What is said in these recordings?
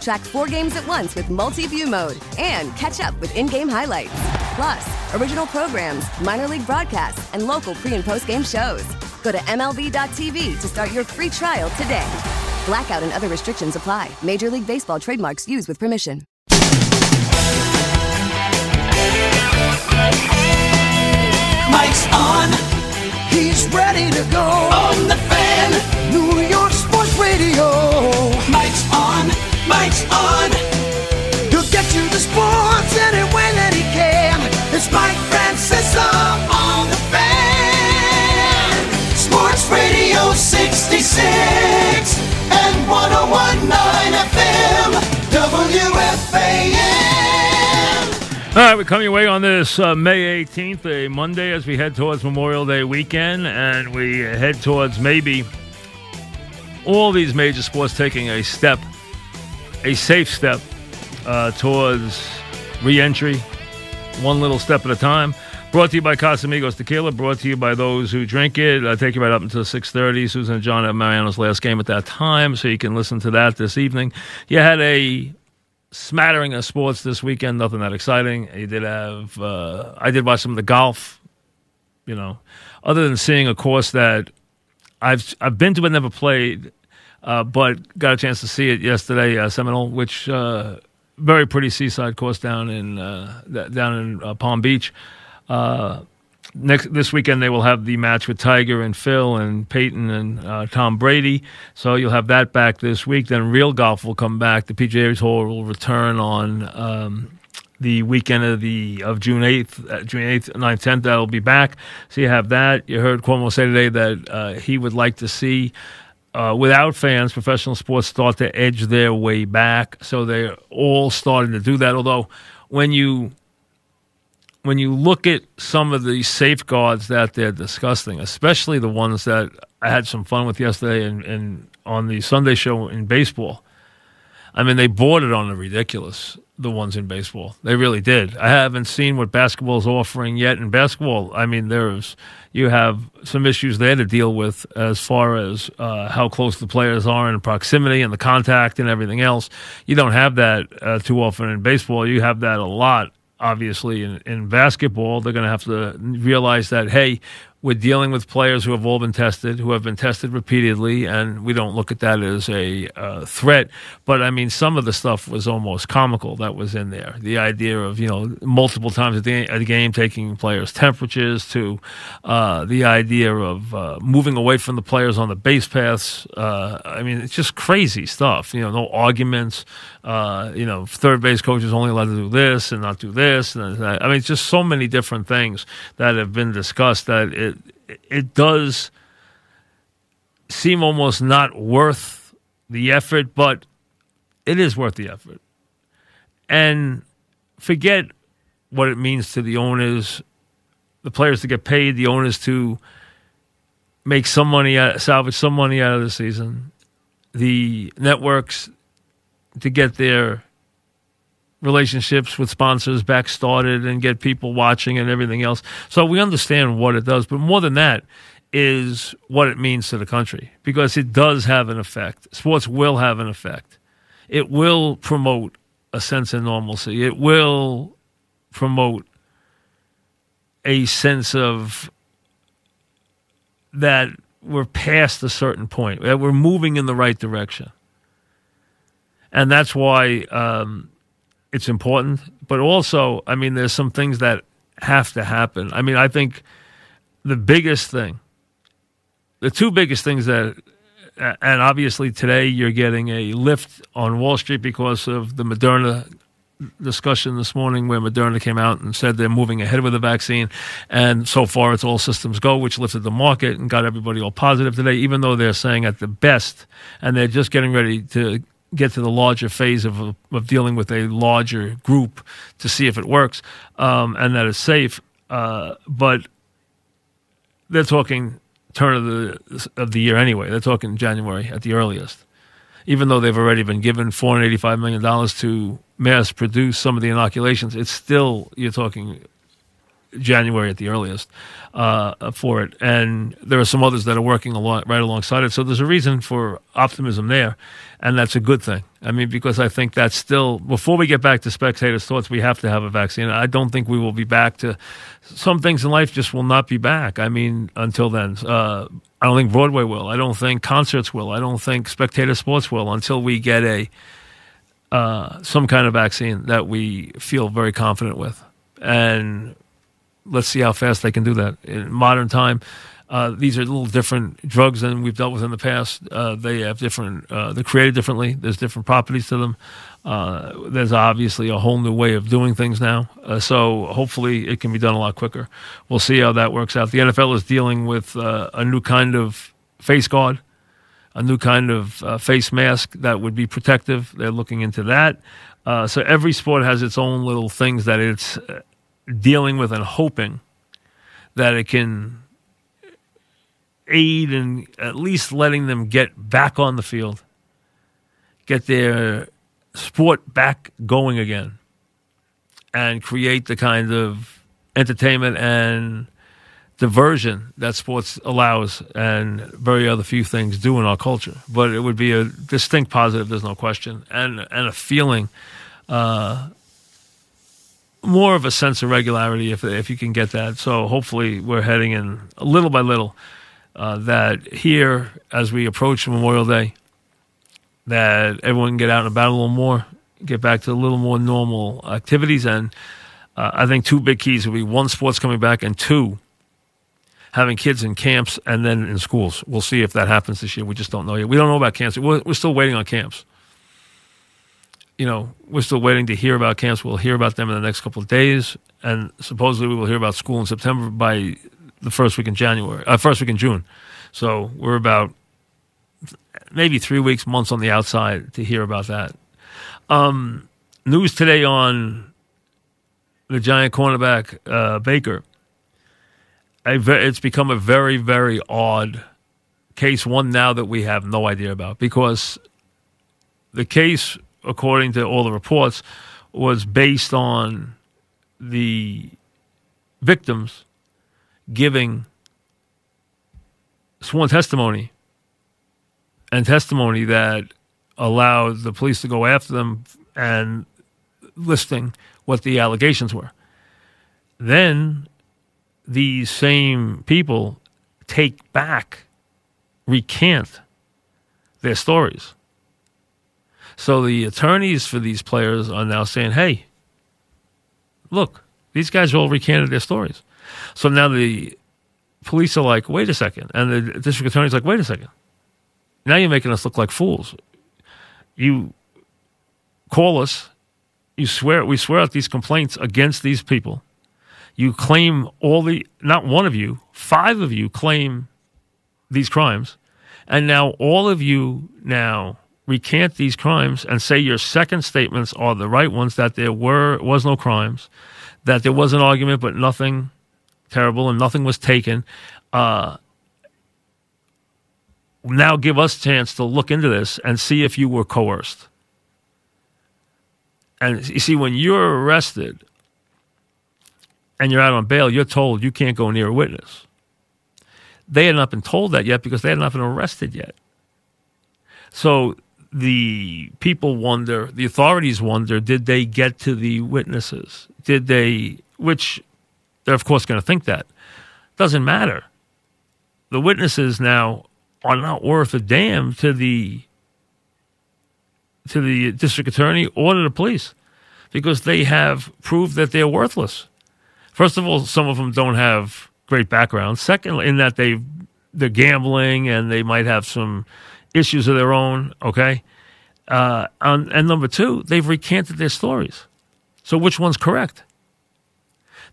Track four games at once with multi view mode and catch up with in game highlights. Plus, original programs, minor league broadcasts, and local pre and post game shows. Go to MLB.tv to start your free trial today. Blackout and other restrictions apply. Major League Baseball trademarks used with permission. Mike's on. He's ready to go. On the fan. New York Sports Radio. Mike's on. Mike's on. He'll get you the sports any way that he can. It's Mike Francesa on the fan. Sports Radio 66 and 1019 FM. WFAN. All right, we're coming your way on this uh, May 18th, a Monday, as we head towards Memorial Day weekend, and we head towards maybe all these major sports taking a step, a safe step uh, towards reentry, one little step at a time. Brought to you by Casamigos Tequila. Brought to you by those who drink it. I take you right up until six thirty. Susan and John at Mariano's last game at that time, so you can listen to that this evening. You had a smattering of sports this weekend. Nothing that exciting. You did have. Uh, I did watch some of the golf. You know, other than seeing a course that I've I've been to but never played, uh, but got a chance to see it yesterday, uh, Seminole, which uh, very pretty seaside course down in uh, down in uh, Palm Beach. Uh, next this weekend they will have the match with Tiger and Phil and Peyton and Tom Brady. So you'll have that back this week. Then real golf will come back. The PGA Tour will return on. Um, the weekend of the of June eighth, June eighth, 9th, tenth, that'll be back. So you have that. You heard Cuomo say today that uh, he would like to see uh, without fans, professional sports start to edge their way back. So they're all starting to do that. Although when you when you look at some of the safeguards that they're discussing, especially the ones that I had some fun with yesterday and, and on the Sunday show in baseball, I mean, they bordered on the ridiculous, the ones in baseball. They really did. I haven't seen what basketball's offering yet. In basketball, I mean, there's you have some issues there to deal with as far as uh, how close the players are in proximity and the contact and everything else. You don't have that uh, too often in baseball. You have that a lot obviously in, in basketball they're going to have to realize that hey we're dealing with players who have all been tested who have been tested repeatedly and we don't look at that as a uh, threat but i mean some of the stuff was almost comical that was in there the idea of you know multiple times at the, at the game taking players temperatures to uh, the idea of uh, moving away from the players on the base paths uh, i mean it's just crazy stuff you know no arguments uh, you know, third base coaches only allowed to do this and not do this. And. I mean, it's just so many different things that have been discussed that it it does seem almost not worth the effort, but it is worth the effort. And forget what it means to the owners, the players to get paid, the owners to make some money, out, salvage some money out of the season, the networks to get their relationships with sponsors back started and get people watching and everything else. So we understand what it does, but more than that is what it means to the country because it does have an effect. Sports will have an effect. It will promote a sense of normalcy. It will promote a sense of that we're past a certain point, that we're moving in the right direction and that's why um, it's important. But also, I mean, there's some things that have to happen. I mean, I think the biggest thing, the two biggest things that, and obviously today you're getting a lift on Wall Street because of the Moderna discussion this morning where Moderna came out and said they're moving ahead with the vaccine, and so far it's all systems go, which lifted the market and got everybody all positive today. Even though they're saying at the best, and they're just getting ready to get to the larger phase of of dealing with a larger group to see if it works um, and that it's safe. Uh, but they're talking turn of the of the year anyway. They're talking January at the earliest. Even though they've already been given four hundred eighty five million dollars to mass produce some of the inoculations, it's still you're talking January at the earliest uh, for it. And there are some others that are working a lot right alongside it. So there's a reason for optimism there, and that's a good thing. I mean, because I think that's still before we get back to spectators' thoughts, we have to have a vaccine. I don't think we will be back to some things in life just will not be back. I mean, until then. Uh, I don't think Broadway will. I don't think concerts will. I don't think spectator sports will until we get a uh, some kind of vaccine that we feel very confident with. And let's see how fast they can do that. In modern time, uh, these are a little different drugs than we've dealt with in the past. Uh, they have different, uh, they're created differently. There's different properties to them. Uh, there's obviously a whole new way of doing things now. Uh, so hopefully it can be done a lot quicker. We'll see how that works out. The NFL is dealing with uh, a new kind of face guard, a new kind of face mask that would be protective. They're looking into that. so every sport has its own little things that it's dealing with and hoping that it can aid in at least letting them get back on the field, get their sport back going again, and create the kind of entertainment and diversion that sports allows and very other few things do in our culture. But it would be a distinct positive, there's no question, and and a feeling uh, more of a sense of regularity if if you can get that. So hopefully we're heading in little by little uh, that here as we approach Memorial Day, that everyone can get out and about a little more, get back to a little more normal activities, and uh, I think two big keys will be one, sports coming back, and two, having kids in camps and then in schools. We'll see if that happens this year. We just don't know yet. We don't know about camps. We're, we're still waiting on camps you know, we're still waiting to hear about camps. We'll hear about them in the next couple of days, and supposedly we will hear about school in September by the first week in January, uh, first week in June. So we're about maybe three weeks, months on the outside to hear about that. Um, news today on the giant cornerback uh, Baker. It's become a very, very odd case. One now that we have no idea about because the case according to all the reports, was based on the victims giving sworn testimony and testimony that allowed the police to go after them and listing what the allegations were. Then these same people take back, recant their stories. So the attorneys for these players are now saying, hey, look, these guys all recanted their stories. So now the police are like, wait a second. And the district attorney's like, wait a second. Now you're making us look like fools. You call us, you swear, we swear out these complaints against these people. You claim all the, not one of you, five of you claim these crimes. And now all of you now recant these crimes and say your second statements are the right ones that there were was no crimes, that there was an argument but nothing terrible and nothing was taken. Uh, now give us a chance to look into this and see if you were coerced. And you see, when you're arrested and you're out on bail, you're told you can't go near a witness. They had not been told that yet because they had not been arrested yet. So the people wonder, the authorities wonder, did they get to the witnesses? Did they, which they're of course going to think that. Doesn't matter. The witnesses now are not worth a damn to the to the district attorney or to the police because they have proved that they're worthless. First of all, some of them don't have great backgrounds. Second, in that they they're gambling and they might have some issues of their own, okay? Uh, and, and number two, they've recanted their stories. So which one's correct?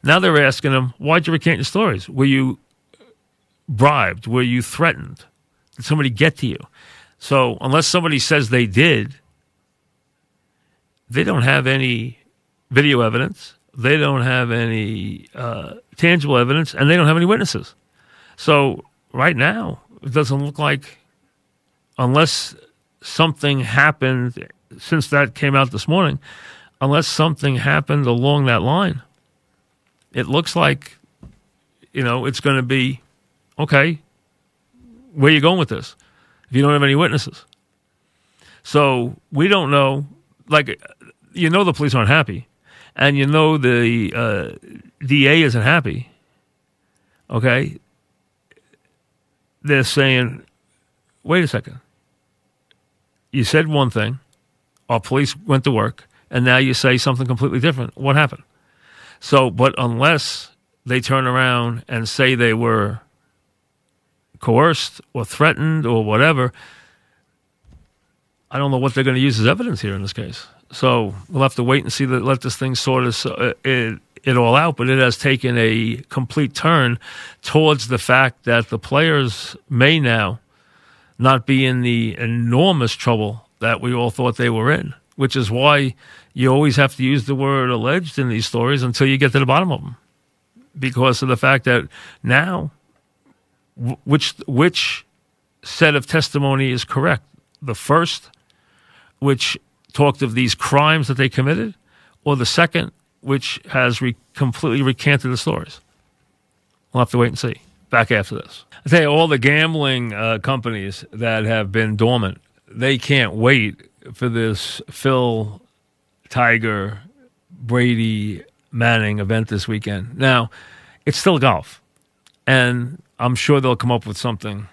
Now they're asking them, why'd you recant your stories? Were you bribed? Were you threatened? Did somebody get to you? So unless somebody says they did, they don't have any video evidence. They don't have any uh, tangible evidence, and they don't have any witnesses. So right now, it doesn't look like, unless something happened since that came out this morning, unless something happened along that line, it looks like, you know, it's going to be okay. Where are you going with this? If you don't have any witnesses, so we don't know. Like, you know, the police aren't happy, and you know the uh, DA isn't happy. Okay, they're saying, wait a second. You said one thing, our police went to work, and now you say something completely different. What happened? So, but unless they turn around and say they were coerced or threatened or whatever, I don't know what they're going to use as evidence here in this case. So we'll have to wait and see that let this thing sort of uh, it, it all out. But it has taken a complete turn towards the fact that the players may now not be in the enormous trouble that we all thought they were in, which is why you always have to use the word alleged in these stories until you get to the bottom of them, because of the fact that now, which which set of testimony is correct? The first, which talked of these crimes that they committed, or the second, which has re- completely recanted the stories? We'll have to wait and see. Back after this. I tell you, all the gambling uh, companies that have been dormant, they can't wait for this Phil Tiger Brady Manning event this weekend. Now, it's still golf, and I'm sure they'll come up with something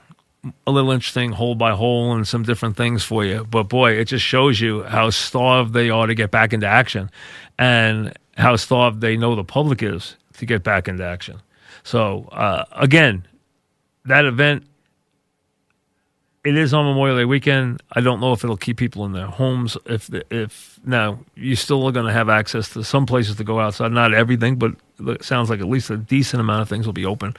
a little interesting hole by hole and some different things for you. But boy, it just shows you how starved they are to get back into action and how starved they know the public is to get back into action. So, uh, again, that event, it is on Memorial Day weekend. I don't know if it'll keep people in their homes. If, if now you still are going to have access to some places to go outside, not everything, but it sounds like at least a decent amount of things will be open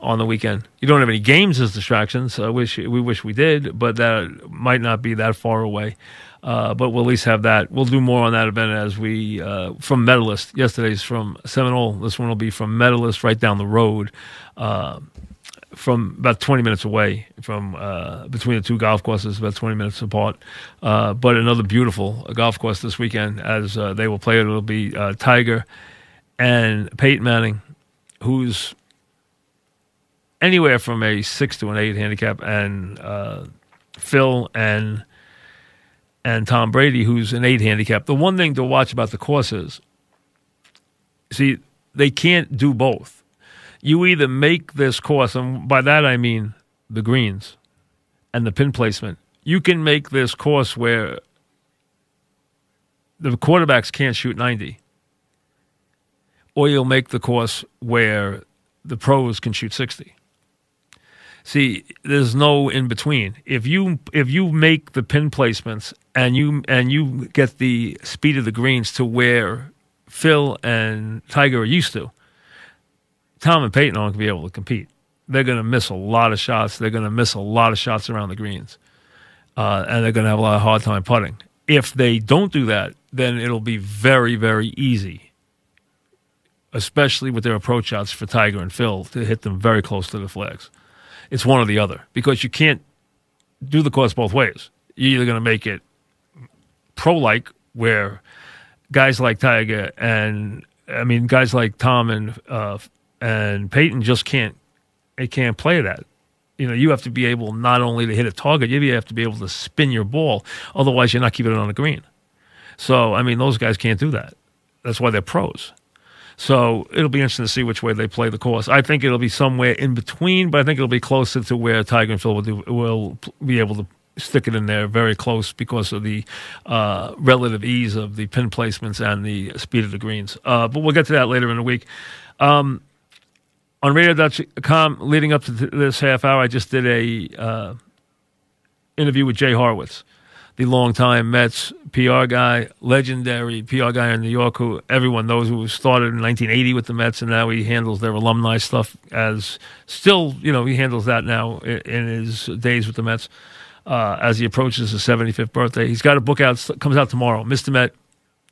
on the weekend. You don't have any games as distractions. I wish we wish we did, but that might not be that far away. Uh, but we'll at least have that. We'll do more on that event as we uh, from Medalist. Yesterday's from Seminole. This one will be from Medalist, right down the road, uh, from about 20 minutes away from uh, between the two golf courses, about 20 minutes apart. Uh, but another beautiful golf course this weekend as uh, they will play it. It'll be Tiger and Peyton Manning, who's anywhere from a six to an eight handicap, and Phil and and Tom Brady, who's an eight handicap. The one thing to watch about the course is, see, they can't do both. You either make this course, and by that I mean the greens and the pin placement. You can make this course where the quarterbacks can't shoot 90. Or you'll make the course where the pros can shoot 60. See, there's no in between. If you if you make the pin placements and you and you get the speed of the greens to where Phil and Tiger are used to, Tom and Peyton aren't going to be able to compete. They're going to miss a lot of shots. They're going to miss a lot of shots around the greens, uh, and they're going to have a lot of hard time putting. If they don't do that, then it'll be very very easy, especially with their approach shots for Tiger and Phil to hit them very close to the flags. It's one or the other because you can't do the course both ways. You're either going to make it pro like, where guys like Tiger and I mean guys like Tom and uh, and Peyton just can't they can't play that. You know, you have to be able not only to hit a target, you have to be able to spin your ball. Otherwise, you're not keeping it on the green. So, I mean, those guys can't do that. That's why they're pros. So it'll be interesting to see which way they play the course. I think it'll be somewhere in between, but I think it'll be closer to where Tiger and Phil will, do, will be able to stick it in there very close because of the uh, relative ease of the pin placements and the speed of the greens. Uh, but we'll get to that later in the week. Um, on radio.com, leading up to this half hour, I just did a uh, interview with Jay Horwitz, the longtime Mets PR guy, legendary PR guy in New York, who everyone knows who started in 1980 with the Mets, and now he handles their alumni stuff as still, you know, he handles that now in his days with the Mets uh, as he approaches his 75th birthday. He's got a book out, comes out tomorrow, Mr. Met.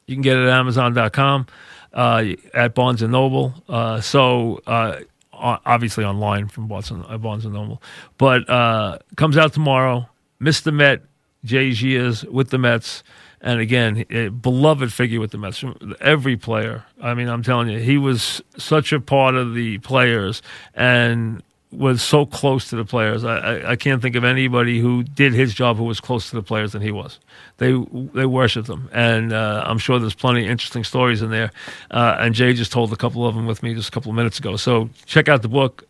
You can get it at Amazon.com, uh, at Barnes and Noble. Uh, so uh, obviously online from Barnes and, uh, Barnes and Noble, but uh, comes out tomorrow. Mr. Met Jay Giers with the Mets. And again, a beloved figure with the Mets. Every player. I mean, I'm telling you, he was such a part of the players and was so close to the players. I, I, I can't think of anybody who did his job who was close to the players than he was. They they worshipped them, and uh, I'm sure there's plenty of interesting stories in there. Uh, and Jay just told a couple of them with me just a couple of minutes ago. So check out the book.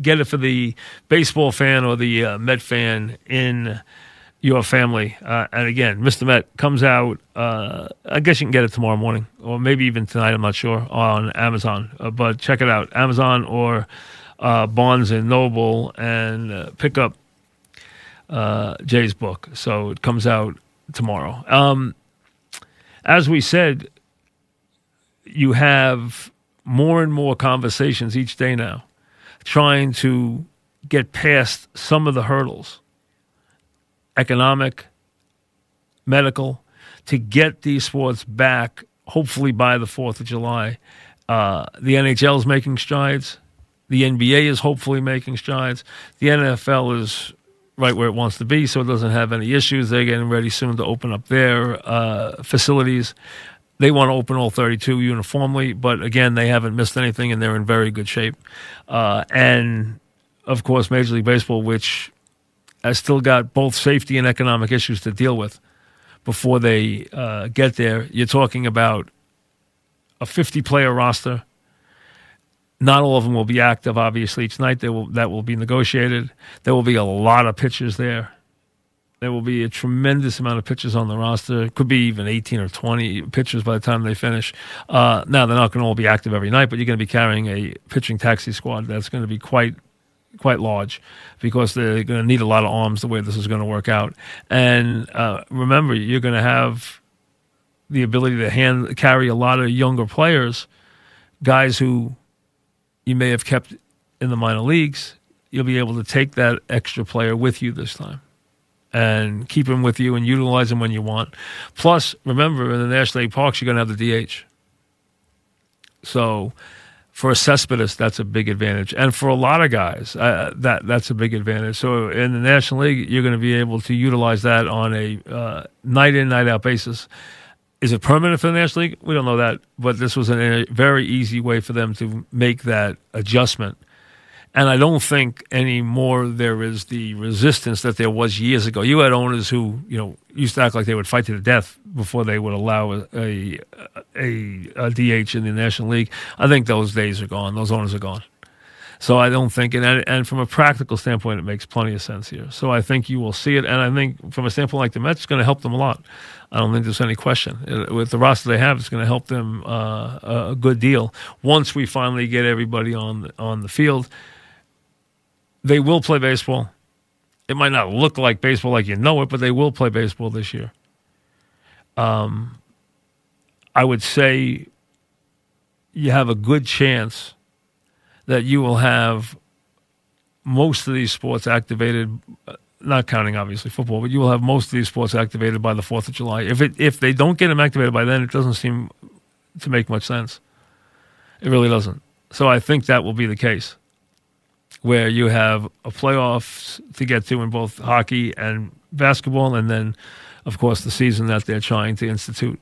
Get it for the baseball fan or the uh, Met fan in your family. Uh, and again, Mr. Met comes out. Uh, I guess you can get it tomorrow morning, or maybe even tonight. I'm not sure on Amazon, uh, but check it out, Amazon or uh, Barnes and Noble, and uh, pick up uh, Jay's book. So it comes out tomorrow. Um, as we said, you have more and more conversations each day now, trying to get past some of the hurdles economic, medical, to get these sports back, hopefully by the 4th of July. Uh, the NHL is making strides. The NBA is hopefully making strides. The NFL is right where it wants to be, so it doesn't have any issues. They're getting ready soon to open up their uh, facilities. They want to open all 32 uniformly, but again, they haven't missed anything and they're in very good shape. Uh, and of course, Major League Baseball, which has still got both safety and economic issues to deal with before they uh, get there. You're talking about a 50 player roster. Not all of them will be active, obviously, tonight. They will, that will be negotiated. There will be a lot of pitchers there. There will be a tremendous amount of pitchers on the roster. It could be even 18 or 20 pitchers by the time they finish. Uh, now, they're not going to all be active every night, but you're going to be carrying a pitching taxi squad that's going to be quite quite large because they're going to need a lot of arms the way this is going to work out. And uh, remember, you're going to have the ability to hand carry a lot of younger players, guys who you may have kept in the minor leagues. You'll be able to take that extra player with you this time and keep him with you and utilize him when you want. Plus, remember, in the National League parks, you're going to have the DH. So for a Cespedes, that's a big advantage, and for a lot of guys, uh, that that's a big advantage. So in the National League, you're going to be able to utilize that on a uh, night in, night out basis. Is it permanent for the National League? We don't know that, but this was a very easy way for them to make that adjustment and I don't think anymore there is the resistance that there was years ago. You had owners who, you know, used to act like they would fight to the death before they would allow a, a, a, a DH in the National League. I think those days are gone. Those owners are gone. So I don't think, and, and from a practical standpoint, it makes plenty of sense here. So I think you will see it, and I think from a standpoint like the Mets, it's going to help them a lot. I don't think there's any question. Uh, with the roster they have, it's going to help them uh, a good deal once we finally get everybody on on the field they will play baseball. It might not look like baseball like you know it, but they will play baseball this year. Um, I would say you have a good chance that you will have most of these sports activated, uh, not counting obviously football, but you will have most of these sports activated by the 4th of July. If, it, if they don't get them activated by then, it doesn't seem to make much sense. It really doesn't. So I think that will be the case where you have a playoffs to get to in both hockey and basketball, and then, of course, the season that they're trying to institute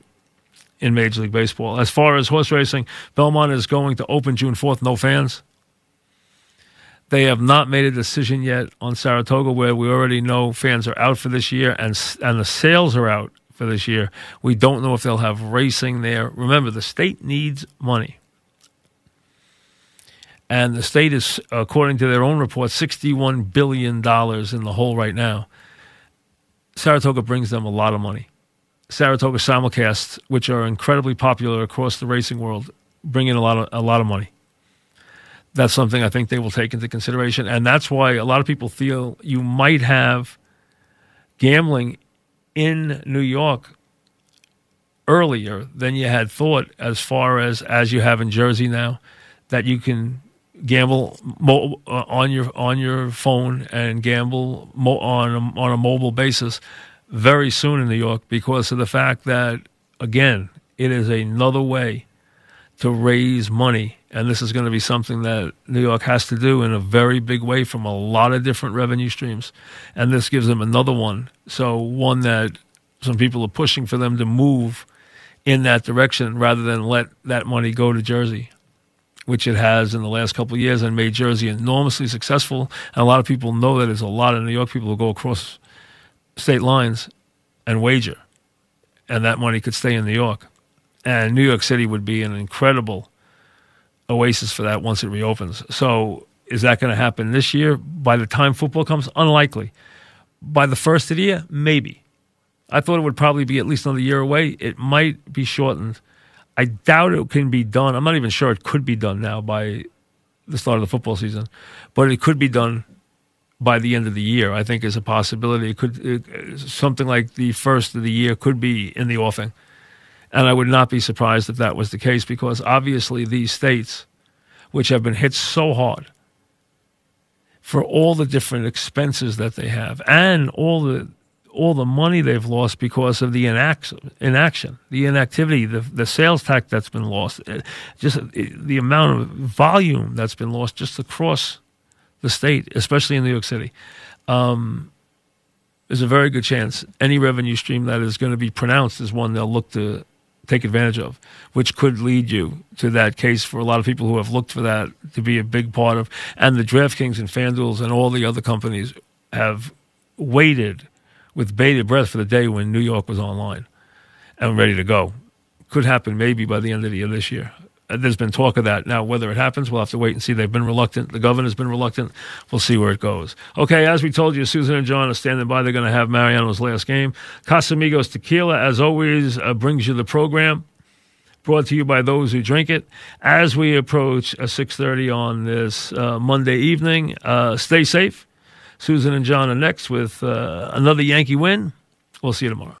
in Major League Baseball. As far as horse racing, Belmont is going to open June 4th, no fans. They have not made a decision yet on Saratoga, where we already know fans are out for this year and, and the sales are out for this year. We don't know if they'll have racing there. Remember, the state needs money. And the state is, according to their own report, $61 billion in the hole right now. Saratoga brings them a lot of money. Saratoga simulcasts, which are incredibly popular across the racing world, bring in a lot of, a lot of money. That's something I think they will take into consideration. And that's why a lot of people feel you might have gambling in New York earlier than you had thought, as far as as you have in Jersey now, that you can gamble mo- uh, on your on your phone and gamble mo- on a, on a mobile basis very soon in New York because of the fact that again it is another way to raise money and this is going to be something that New York has to do in a very big way from a lot of different revenue streams and this gives them another one so one that some people are pushing for them to move in that direction rather than let that money go to Jersey which it has in the last couple of years and made Jersey enormously successful. And a lot of people know that there's a lot of New York people who go across state lines and wager, and that money could stay in New York. And New York City would be an incredible oasis for that once it reopens. So, is that going to happen this year? By the time football comes, unlikely. By the first of the year, maybe. I thought it would probably be at least another year away. It might be shortened I doubt it can be done. I'm not even sure it could be done now by the start of the football season, but it could be done by the end of the year. I think is a possibility. It could it, something like the first of the year could be in the offing, and I would not be surprised if that was the case because obviously these states, which have been hit so hard for all the different expenses that they have and all the all the money they've lost because of the inaction, inaction the inactivity, the, the sales tax that's been lost, uh, just uh, the amount of volume that's been lost just across the state, especially in New York City. Um, there's a very good chance any revenue stream that is going to be pronounced is one they'll look to take advantage of, which could lead you to that case for a lot of people who have looked for that to be a big part of. And the DraftKings and FanDuel's and all the other companies have waited with bated breath for the day when New York was online and ready to go. Could happen maybe by the end of the year this year. There's been talk of that. Now, whether it happens, we'll have to wait and see. They've been reluctant. The governor's been reluctant. We'll see where it goes. Okay, as we told you, Susan and John are standing by. They're going to have Mariano's last game. Casamigos Tequila, as always, uh, brings you the program. Brought to you by those who drink it. As we approach uh, 6.30 on this uh, Monday evening, uh, stay safe Susan and John are next with uh, another Yankee win. We'll see you tomorrow.